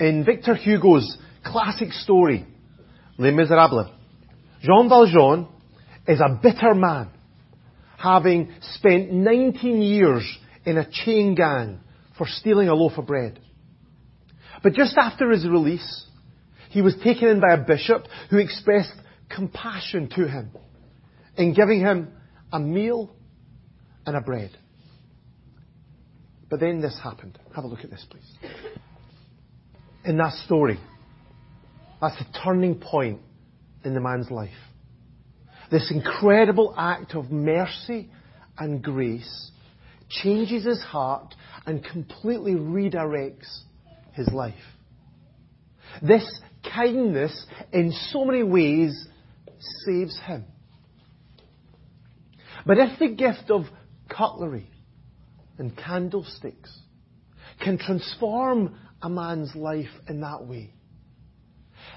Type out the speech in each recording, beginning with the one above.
In Victor Hugo's classic story, Les Miserables, Jean Valjean is a bitter man, having spent 19 years in a chain gang for stealing a loaf of bread. But just after his release, he was taken in by a bishop who expressed compassion to him in giving him a meal and a bread. But then this happened. Have a look at this, please. In that story, that's the turning point in the man's life. This incredible act of mercy and grace changes his heart and completely redirects his life. This kindness, in so many ways, saves him. But if the gift of cutlery and candlesticks can transform a man's life in that way,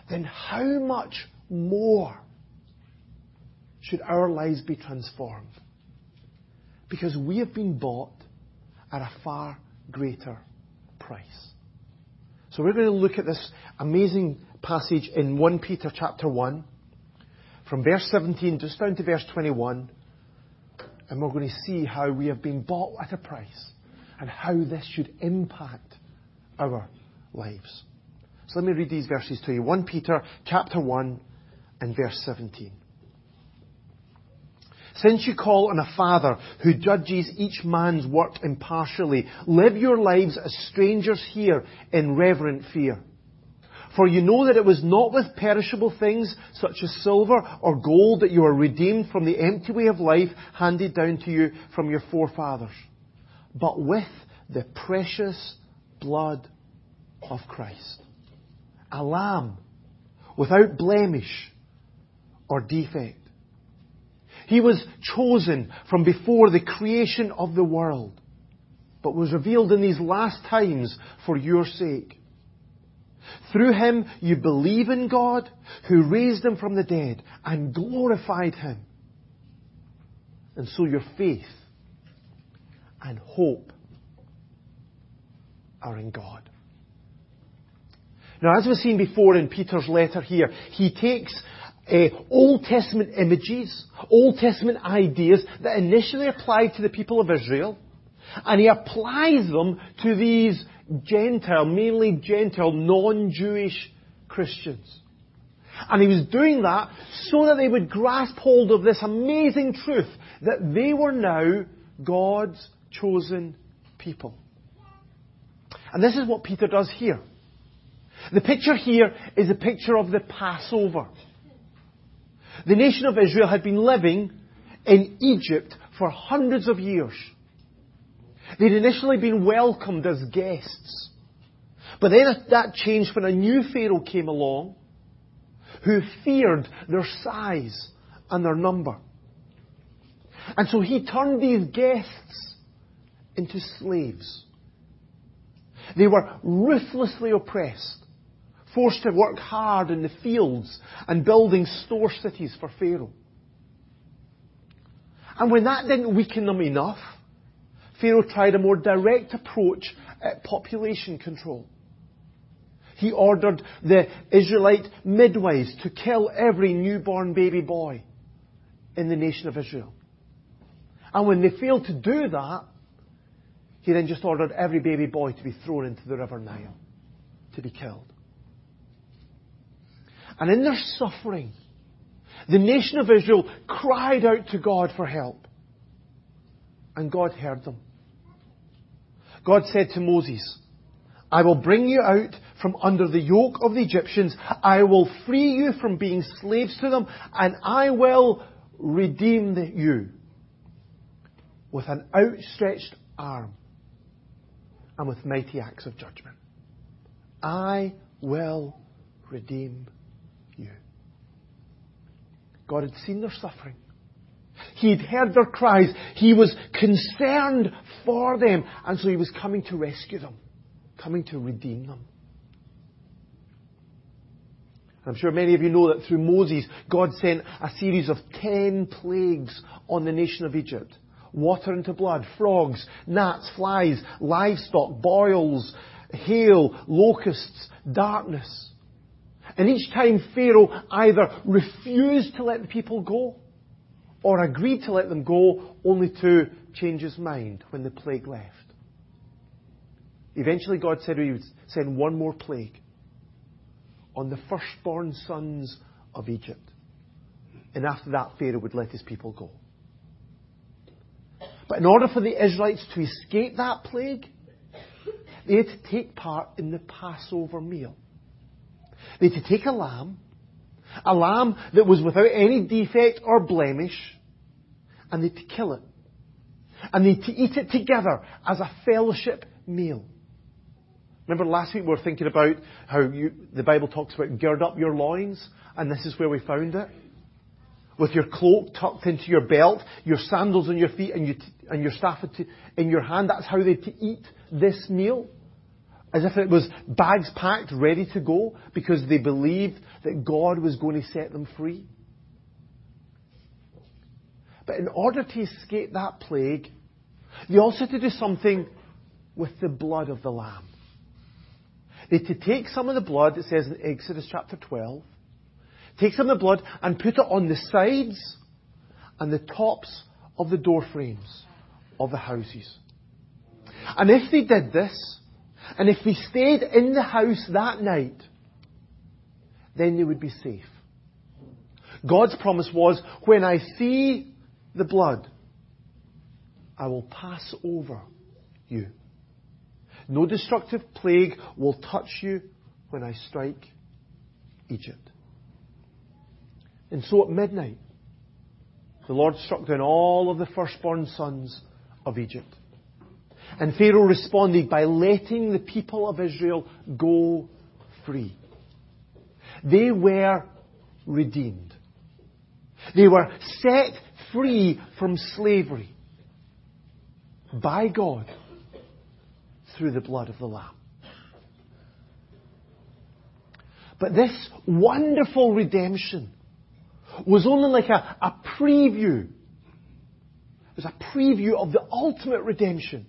then how much more should our lives be transformed? Because we have been bought at a far greater price. So we're going to look at this amazing passage in 1 Peter chapter 1, from verse 17 just down to verse 21, and we're going to see how we have been bought at a price and how this should impact our lives. So let me read these verses to you. 1 Peter chapter 1 and verse 17. Since you call on a Father who judges each man's work impartially, live your lives as strangers here in reverent fear. For you know that it was not with perishable things such as silver or gold that you were redeemed from the empty way of life handed down to you from your forefathers, but with the precious blood of Christ. A lamb without blemish or defect. He was chosen from before the creation of the world, but was revealed in these last times for your sake. Through him you believe in God, who raised him from the dead and glorified him. And so your faith and hope are in God. Now, as we've seen before in Peter's letter here, he takes uh, Old Testament images, Old Testament ideas that initially applied to the people of Israel, and he applies them to these Gentile, mainly Gentile, non-Jewish Christians. And he was doing that so that they would grasp hold of this amazing truth that they were now God's chosen people. And this is what Peter does here. The picture here is a picture of the Passover. The nation of Israel had been living in Egypt for hundreds of years. They'd initially been welcomed as guests. But then that changed when a new Pharaoh came along who feared their size and their number. And so he turned these guests into slaves. They were ruthlessly oppressed forced to work hard in the fields and building store cities for Pharaoh. And when that didn't weaken them enough, Pharaoh tried a more direct approach at population control. He ordered the Israelite midwives to kill every newborn baby boy in the nation of Israel. And when they failed to do that, he then just ordered every baby boy to be thrown into the River Nile to be killed. And in their suffering, the nation of Israel cried out to God for help. And God heard them. God said to Moses, I will bring you out from under the yoke of the Egyptians. I will free you from being slaves to them, and I will redeem you with an outstretched arm and with mighty acts of judgment. I will redeem you. God had seen their suffering. He'd heard their cries. He was concerned for them. And so he was coming to rescue them, coming to redeem them. I'm sure many of you know that through Moses, God sent a series of ten plagues on the nation of Egypt. Water into blood, frogs, gnats, flies, livestock, boils, hail, locusts, darkness. And each time Pharaoh either refused to let the people go or agreed to let them go only to change his mind when the plague left. Eventually God said he would send one more plague on the firstborn sons of Egypt. And after that, Pharaoh would let his people go. But in order for the Israelites to escape that plague, they had to take part in the Passover meal. They had to take a lamb, a lamb that was without any defect or blemish, and they had to kill it. And they had to eat it together as a fellowship meal. Remember last week we were thinking about how you, the Bible talks about gird up your loins, and this is where we found it. With your cloak tucked into your belt, your sandals on your feet, and, you, and your staff in your hand. That's how they to eat this meal. As if it was bags packed, ready to go, because they believed that God was going to set them free. But in order to escape that plague, they also had to do something with the blood of the Lamb. They had to take some of the blood, it says in Exodus chapter 12, take some of the blood and put it on the sides and the tops of the door frames of the houses. And if they did this, and if they stayed in the house that night, then they would be safe. God's promise was, when I see the blood, I will pass over you. No destructive plague will touch you when I strike Egypt. And so at midnight, the Lord struck down all of the firstborn sons of Egypt. And Pharaoh responded by letting the people of Israel go free. They were redeemed. They were set free from slavery by God through the blood of the Lamb. But this wonderful redemption was only like a, a preview. It was a preview of the ultimate redemption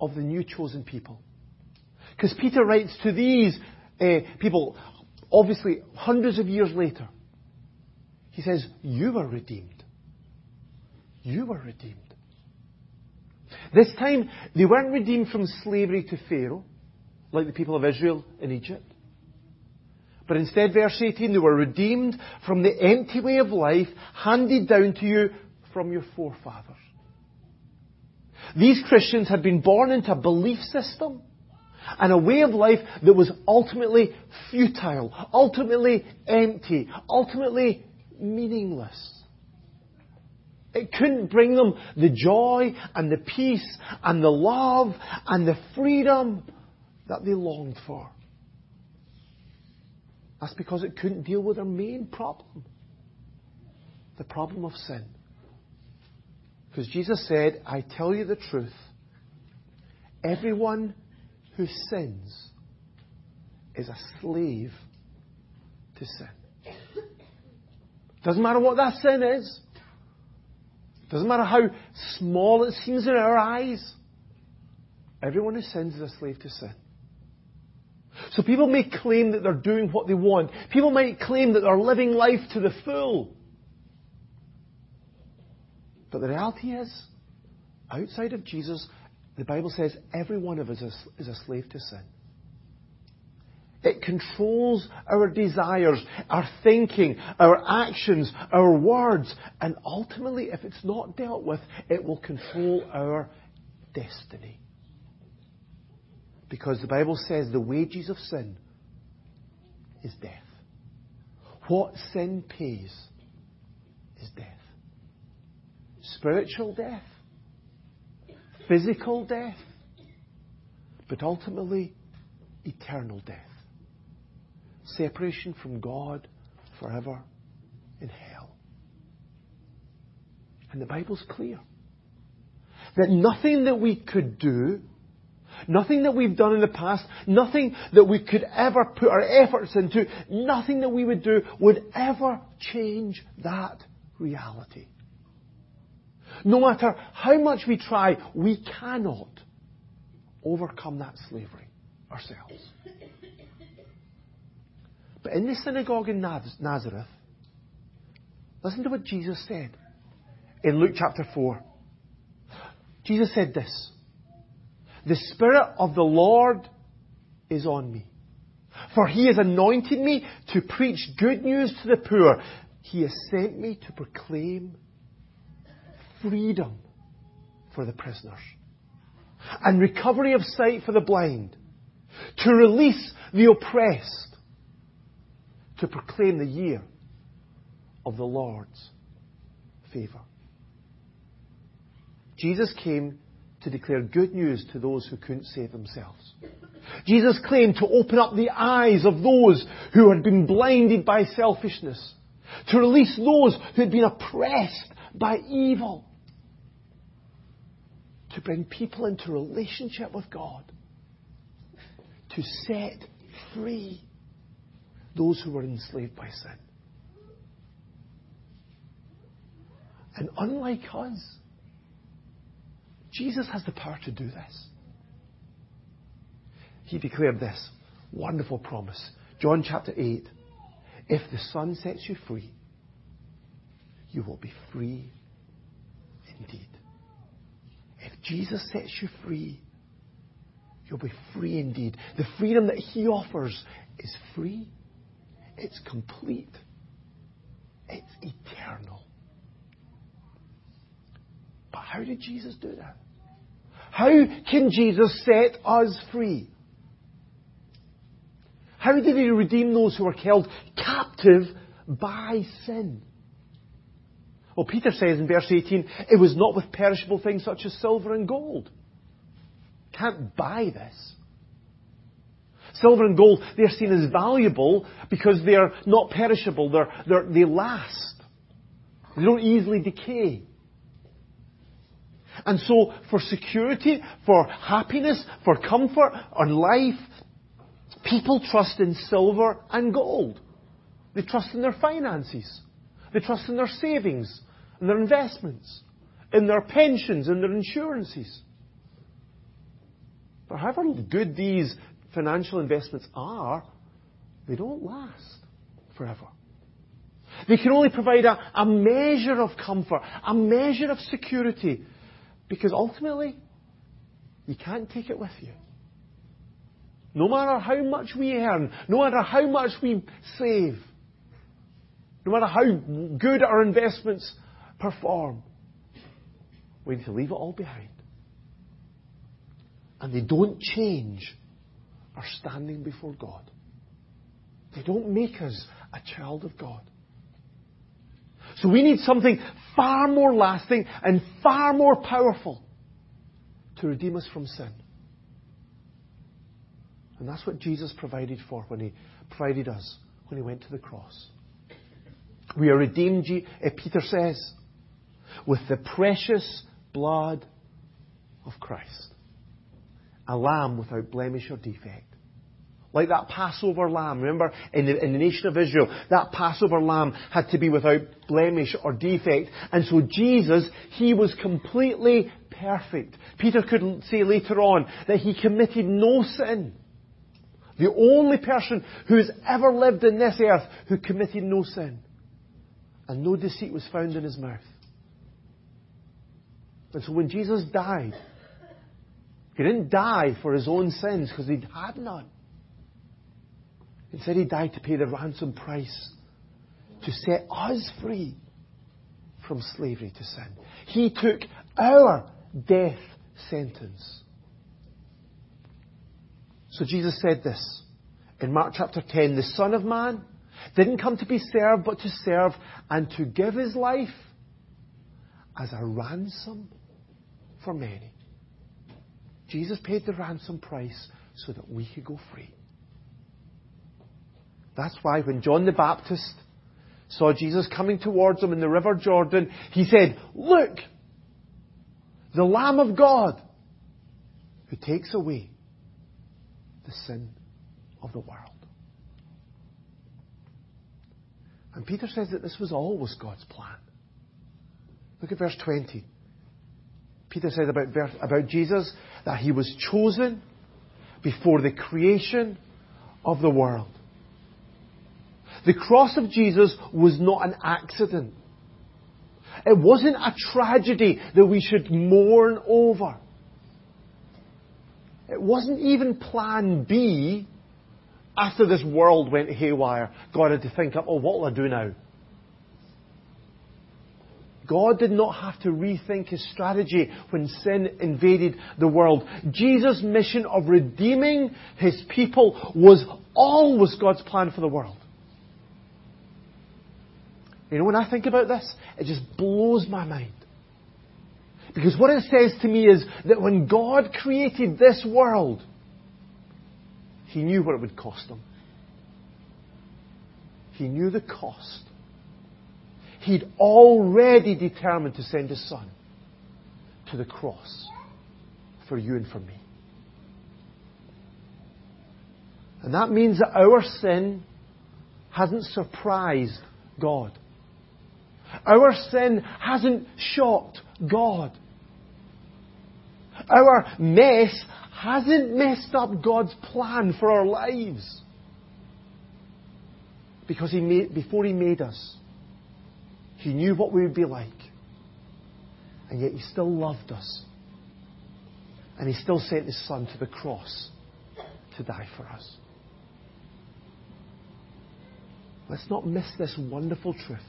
of the new chosen people. Because Peter writes to these uh, people, obviously hundreds of years later, he says, You were redeemed. You were redeemed. This time, they weren't redeemed from slavery to Pharaoh, like the people of Israel in Egypt. But instead, verse 18, they were redeemed from the empty way of life handed down to you from your forefathers. These Christians had been born into a belief system and a way of life that was ultimately futile, ultimately empty, ultimately meaningless. It couldn't bring them the joy and the peace and the love and the freedom that they longed for. That's because it couldn't deal with their main problem the problem of sin. Because Jesus said, I tell you the truth, everyone who sins is a slave to sin. Doesn't matter what that sin is. Doesn't matter how small it seems in our eyes. Everyone who sins is a slave to sin. So people may claim that they're doing what they want. People might claim that they're living life to the full. But the reality is, outside of Jesus, the Bible says every one of us is a slave to sin. It controls our desires, our thinking, our actions, our words, and ultimately, if it's not dealt with, it will control our destiny. Because the Bible says the wages of sin is death. What sin pays is death. Spiritual death, physical death, but ultimately eternal death separation from God forever in hell. And the Bible's clear that nothing that we could do, nothing that we've done in the past, nothing that we could ever put our efforts into, nothing that we would do would ever change that reality. No matter how much we try, we cannot overcome that slavery. ourselves. But in the synagogue in Nazareth, listen to what Jesus said in Luke chapter 4. Jesus said this The Spirit of the Lord is on me, for He has anointed me to preach good news to the poor. He has sent me to proclaim freedom for the prisoners and recovery of sight for the blind, to release the oppressed, to proclaim the year of the Lord's favour. Jesus came to declare good news to those who couldn't save themselves. Jesus claimed to open up the eyes of those who had been blinded by selfishness, to release those who had been oppressed by evil, to bring people into relationship with God, to set free those who were enslaved by sin. And unlike us, Jesus has the power to do this. He declared this wonderful promise. John chapter 8. If the Son sets you free, you will be free indeed. If Jesus sets you free, you'll be free indeed. The freedom that He offers is free, it's complete, it's eternal. But how did Jesus do that? How can Jesus set us free? How did he redeem those who were held captive by sin? Well, Peter says in verse 18, it was not with perishable things such as silver and gold. Can't buy this. Silver and gold, they're seen as valuable because they're not perishable. They're, they're, they last. They don't easily decay. And so, for security, for happiness, for comfort, on life, people trust in silver and gold. They trust in their finances. They trust in their savings in their investments, in their pensions, in their insurances. But however good these financial investments are, they don't last forever. They can only provide a, a measure of comfort, a measure of security, because ultimately, you can't take it with you. No matter how much we earn, no matter how much we save, no matter how good our investments perform. We need to leave it all behind. And they don't change our standing before God. They don't make us a child of God. So we need something far more lasting and far more powerful to redeem us from sin. And that's what Jesus provided for when he provided us when he went to the cross. We are redeemed, eh, Peter says, with the precious blood of Christ. A lamb without blemish or defect. Like that Passover lamb. Remember, in the, in the nation of Israel, that Passover lamb had to be without blemish or defect. And so Jesus, he was completely perfect. Peter could say later on that he committed no sin. The only person who has ever lived in this earth who committed no sin. And no deceit was found in his mouth. And so when Jesus died, he didn't die for his own sins because he had none. Instead, he died to pay the ransom price to set us free from slavery to sin. He took our death sentence. So Jesus said this in Mark chapter 10 The Son of Man didn't come to be served, but to serve and to give his life as a ransom for many. Jesus paid the ransom price so that we could go free. That's why when John the Baptist saw Jesus coming towards him in the river Jordan, he said, Look, the Lamb of God who takes away the sin of the world. And Peter says that this was always God's plan. Look at verse 20. Peter said about, about Jesus that he was chosen before the creation of the world. The cross of Jesus was not an accident. It wasn't a tragedy that we should mourn over. It wasn't even plan B after this world went haywire. God had to think up, oh, what will I do now? God did not have to rethink his strategy when sin invaded the world. Jesus' mission of redeeming his people was always God's plan for the world. You know, when I think about this, it just blows my mind. Because what it says to me is that when God created this world, He knew what it would cost Him. He knew the cost. He'd already determined to send His Son to the cross for you and for me. And that means that our sin hasn't surprised God. Our sin hasn't shocked God. Our mess hasn't messed up God's plan for our lives. Because he made, before He made us, He knew what we would be like. And yet He still loved us. And He still sent His Son to the cross to die for us. Let's not miss this wonderful truth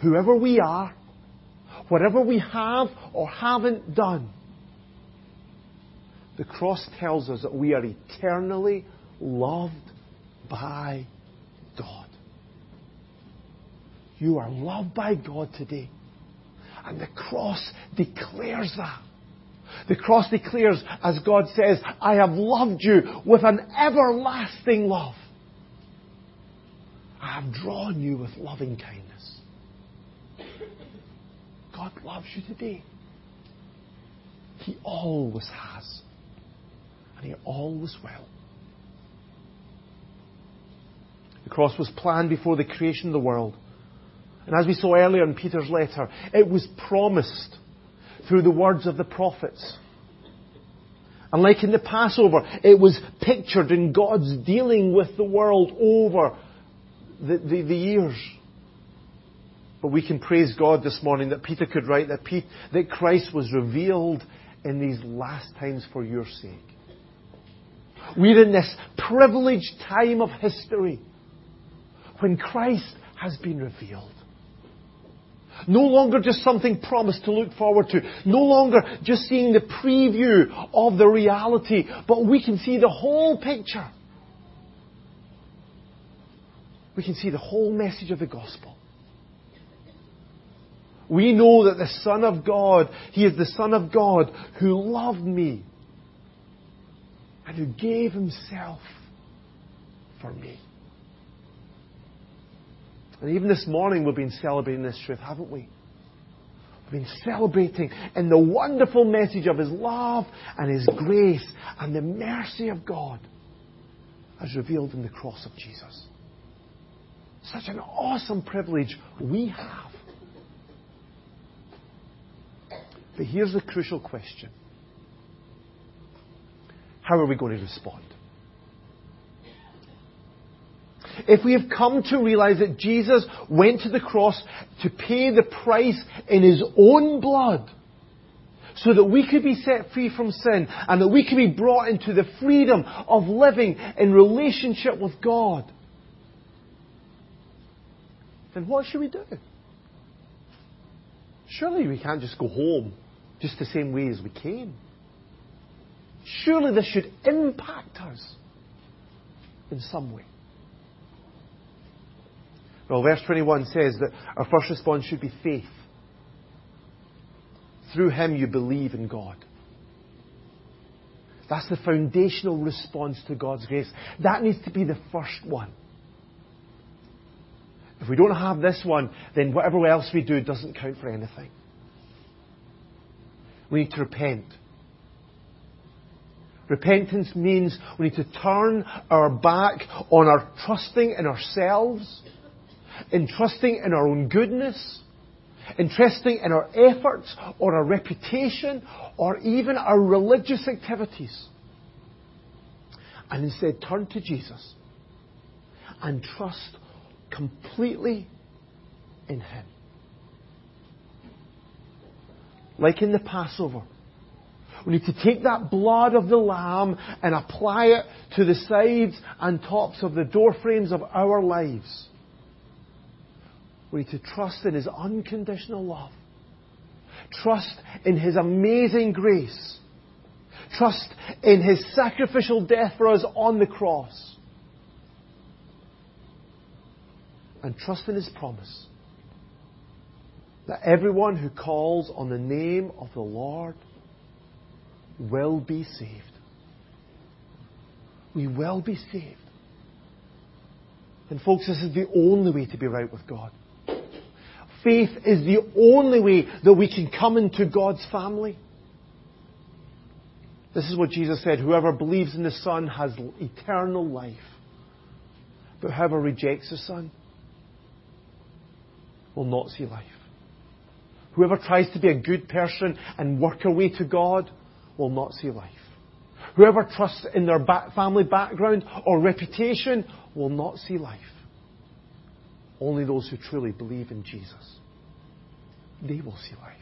whoever we are, whatever we have or haven't done, the cross tells us that we are eternally loved by God. You are loved by God today. And the cross declares that. The cross declares, as God says, I have loved you with an everlasting love. I have drawn you with loving kindness. God loves you today. He always has. And He always will. The cross was planned before the creation of the world. And as we saw earlier in Peter's letter, it was promised through the words of the prophets. And like in the Passover, it was pictured in God's dealing with the world over the, the, the years. But we can praise God this morning that Peter could write that, Pete, that Christ was revealed in these last times for your sake. We're in this privileged time of history when Christ has been revealed. No longer just something promised to look forward to. No longer just seeing the preview of the reality, but we can see the whole picture. We can see the whole message of the gospel. We know that the Son of God, He is the Son of God who loved me and who gave Himself for me. And even this morning we've been celebrating this truth, haven't we? We've been celebrating in the wonderful message of His love and His grace and the mercy of God as revealed in the cross of Jesus. Such an awesome privilege we have. But here's the crucial question How are we going to respond? If we have come to realize that Jesus went to the cross to pay the price in His own blood, so that we could be set free from sin and that we could be brought into the freedom of living in relationship with God, then what should we do? Surely we can't just go home just the same way as we came. Surely this should impact us in some way. Well, verse 21 says that our first response should be faith. Through Him you believe in God. That's the foundational response to God's grace. That needs to be the first one. If we don't have this one, then whatever else we do doesn't count for anything. We need to repent. Repentance means we need to turn our back on our trusting in ourselves, in trusting in our own goodness, in trusting in our efforts or our reputation or even our religious activities. and instead turn to Jesus and trust completely in Him. Like in the Passover, we need to take that blood of the Lamb and apply it to the sides and tops of the door frames of our lives. We need to trust in His unconditional love. Trust in His amazing grace. Trust in His sacrificial death for us on the cross. And trust in His promise that everyone who calls on the name of the Lord will be saved. We will be saved. And folks, this is the only way to be right with God. Faith is the only way that we can come into God's family. This is what Jesus said whoever believes in the Son has eternal life. But whoever rejects the Son will not see life. Whoever tries to be a good person and work our way to God will not see life. Whoever trusts in their family background or reputation will not see life. Only those who truly believe in Jesus, they will see life.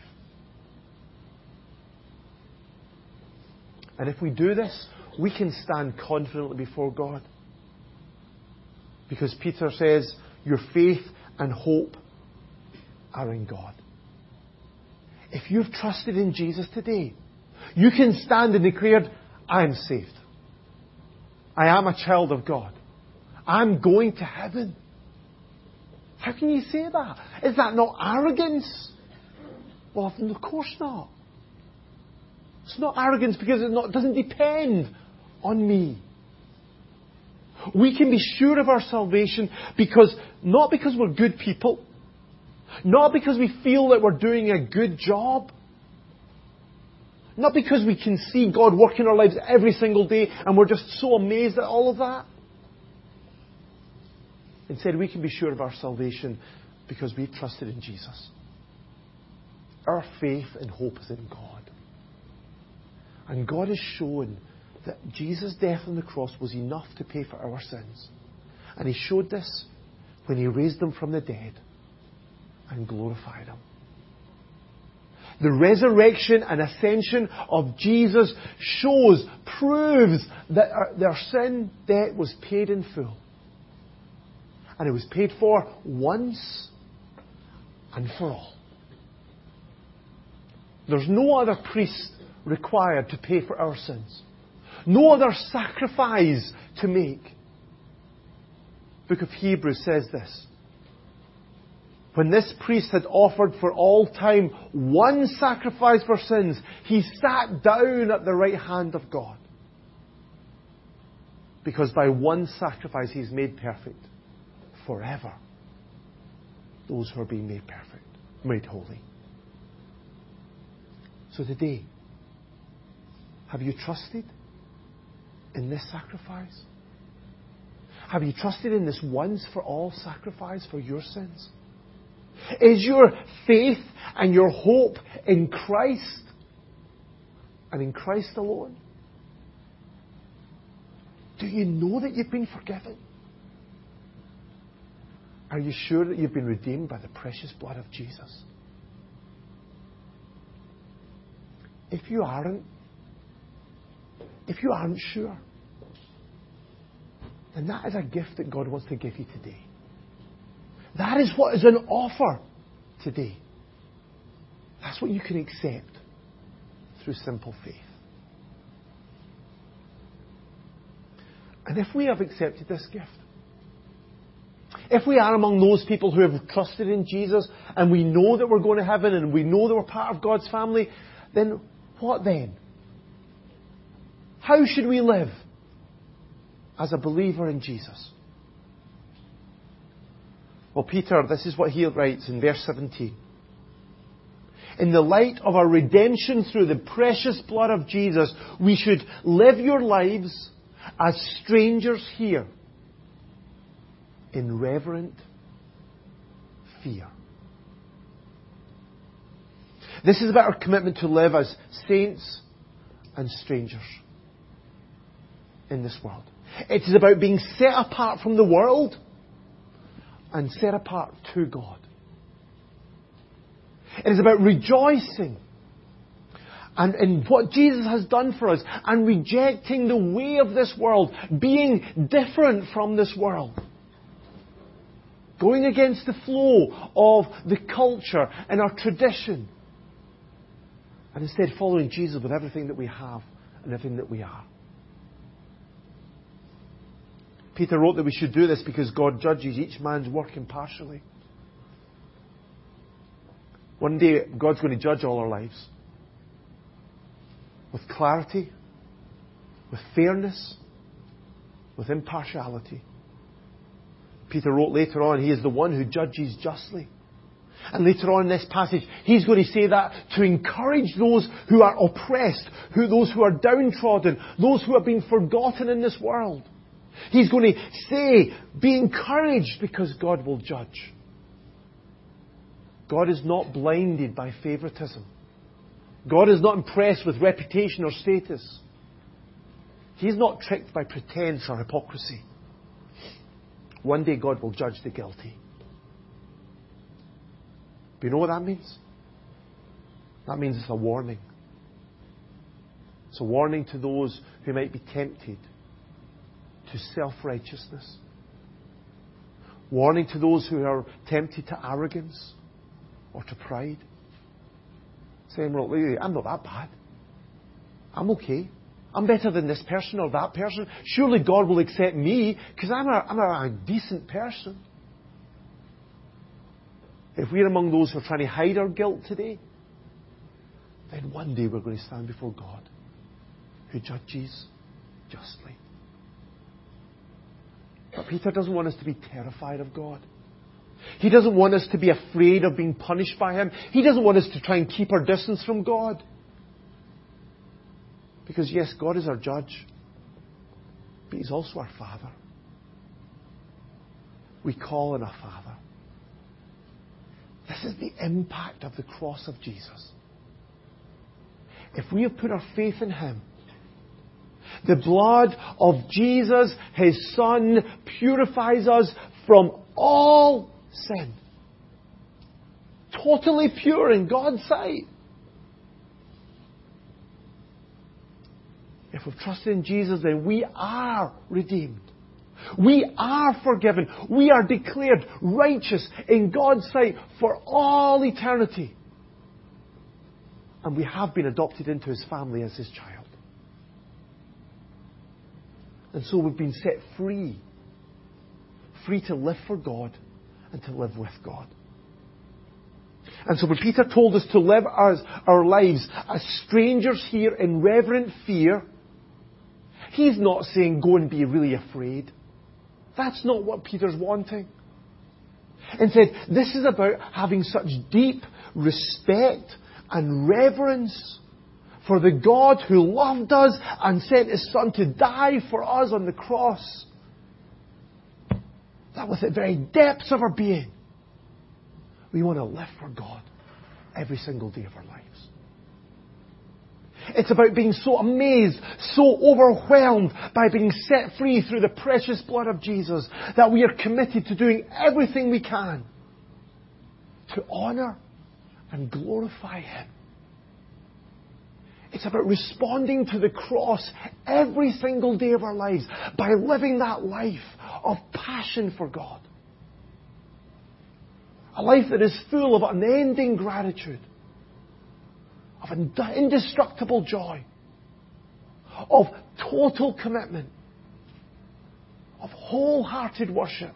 And if we do this, we can stand confidently before God. Because Peter says, Your faith and hope are in God. If you've trusted in Jesus today, you can stand and declare, I am saved. I am a child of God. I'm going to heaven. How can you say that? Is that not arrogance? Well, of course not. It's not arrogance because it not, doesn't depend on me. We can be sure of our salvation because, not because we're good people, not because we feel that we're doing a good job, not because we can see God work in our lives every single day and we're just so amazed at all of that. Instead, we can be sure of our salvation because we've trusted in Jesus. Our faith and hope is in God. And God has shown that Jesus' death on the cross was enough to pay for our sins. And He showed this when He raised them from the dead and glorified Him. The resurrection and ascension of Jesus shows, proves that their sin debt was paid in full. And it was paid for once and for all. There's no other priest required to pay for our sins. No other sacrifice to make. Book of Hebrews says this. When this priest had offered for all time one sacrifice for sins, he sat down at the right hand of God. Because by one sacrifice he's made perfect forever those who are being made perfect, made holy. So today, have you trusted in this sacrifice? Have you trusted in this once for all sacrifice for your sins? Is your faith and your hope in Christ and in Christ alone? Do you know that you've been forgiven? Are you sure that you've been redeemed by the precious blood of Jesus? If you aren't, if you aren't sure, then that is a gift that God wants to give you today. That is what is an offer today. That's what you can accept through simple faith. And if we have accepted this gift, if we are among those people who have trusted in Jesus and we know that we're going to heaven and we know that we're part of God's family, then what then? How should we live as a believer in Jesus? Well, Peter, this is what he writes in verse 17. In the light of our redemption through the precious blood of Jesus, we should live your lives as strangers here in reverent fear. This is about our commitment to live as saints and strangers in this world. It is about being set apart from the world and set apart to God. It is about rejoicing and in what Jesus has done for us and rejecting the way of this world, being different from this world. Going against the flow of the culture and our tradition. And instead following Jesus with everything that we have and everything that we are. Peter wrote that we should do this because God judges each man's work impartially. One day, God's going to judge all our lives with clarity, with fairness, with impartiality. Peter wrote later on, He is the one who judges justly. And later on in this passage, he's going to say that to encourage those who are oppressed, who, those who are downtrodden, those who have been forgotten in this world. He's going to say, be encouraged because God will judge. God is not blinded by favoritism. God is not impressed with reputation or status. He's not tricked by pretense or hypocrisy. One day God will judge the guilty. Do you know what that means? That means it's a warning. It's a warning to those who might be tempted to self righteousness. Warning to those who are tempted to arrogance or to pride. Saying, well, I'm not that bad. I'm okay. I'm better than this person or that person. Surely God will accept me because I'm, I'm a decent person. If we're among those who are trying to hide our guilt today, then one day we're going to stand before God who judges justly. But Peter doesn't want us to be terrified of God. He doesn't want us to be afraid of being punished by Him. He doesn't want us to try and keep our distance from God. Because, yes, God is our judge, but He's also our Father. We call on our Father. This is the impact of the cross of Jesus. If we have put our faith in Him, the blood of Jesus, His Son, purifies us from all sin. Totally pure in God's sight. If we've trusted in Jesus, then we are redeemed. We are forgiven. We are declared righteous in God's sight for all eternity. And we have been adopted into His family as His child. And so we've been set free. Free to live for God and to live with God. And so when Peter told us to live as our lives as strangers here in reverent fear, he's not saying go and be really afraid. That's not what Peter's wanting. Instead, this is about having such deep respect and reverence for the God who loved us and sent His Son to die for us on the cross. That with the very depths of our being, we want to live for God every single day of our lives. It's about being so amazed, so overwhelmed by being set free through the precious blood of Jesus that we are committed to doing everything we can to honor and glorify Him. It's about responding to the cross every single day of our lives by living that life of passion for God. A life that is full of unending gratitude, of indestructible joy, of total commitment, of wholehearted worship,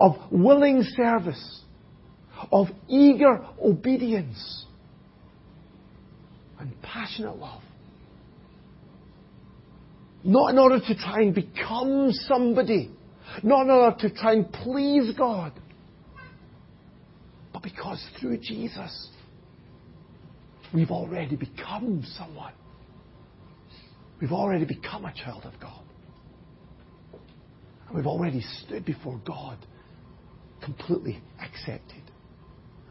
of willing service, of eager obedience and passionate love. Not in order to try and become somebody, not in order to try and please God, but because through Jesus, we've already become someone. We've already become a child of God. And we've already stood before God completely accepted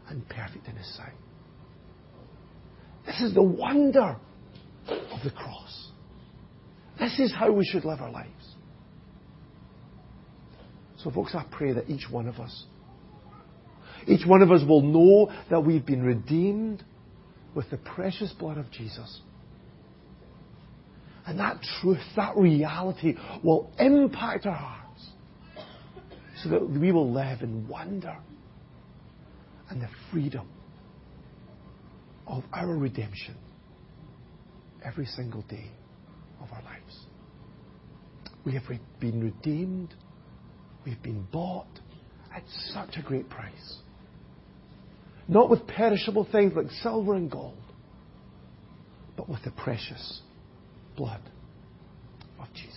and perfect in His sight. This is the wonder of the cross. This is how we should live our lives. So, folks, I pray that each one of us, each one of us will know that we've been redeemed with the precious blood of Jesus. And that truth, that reality will impact our hearts so that we will live in wonder and the freedom of our redemption every single day of our lives. We have been redeemed. We've been bought at such a great price. Not with perishable things like silver and gold, but with the precious blood of Jesus.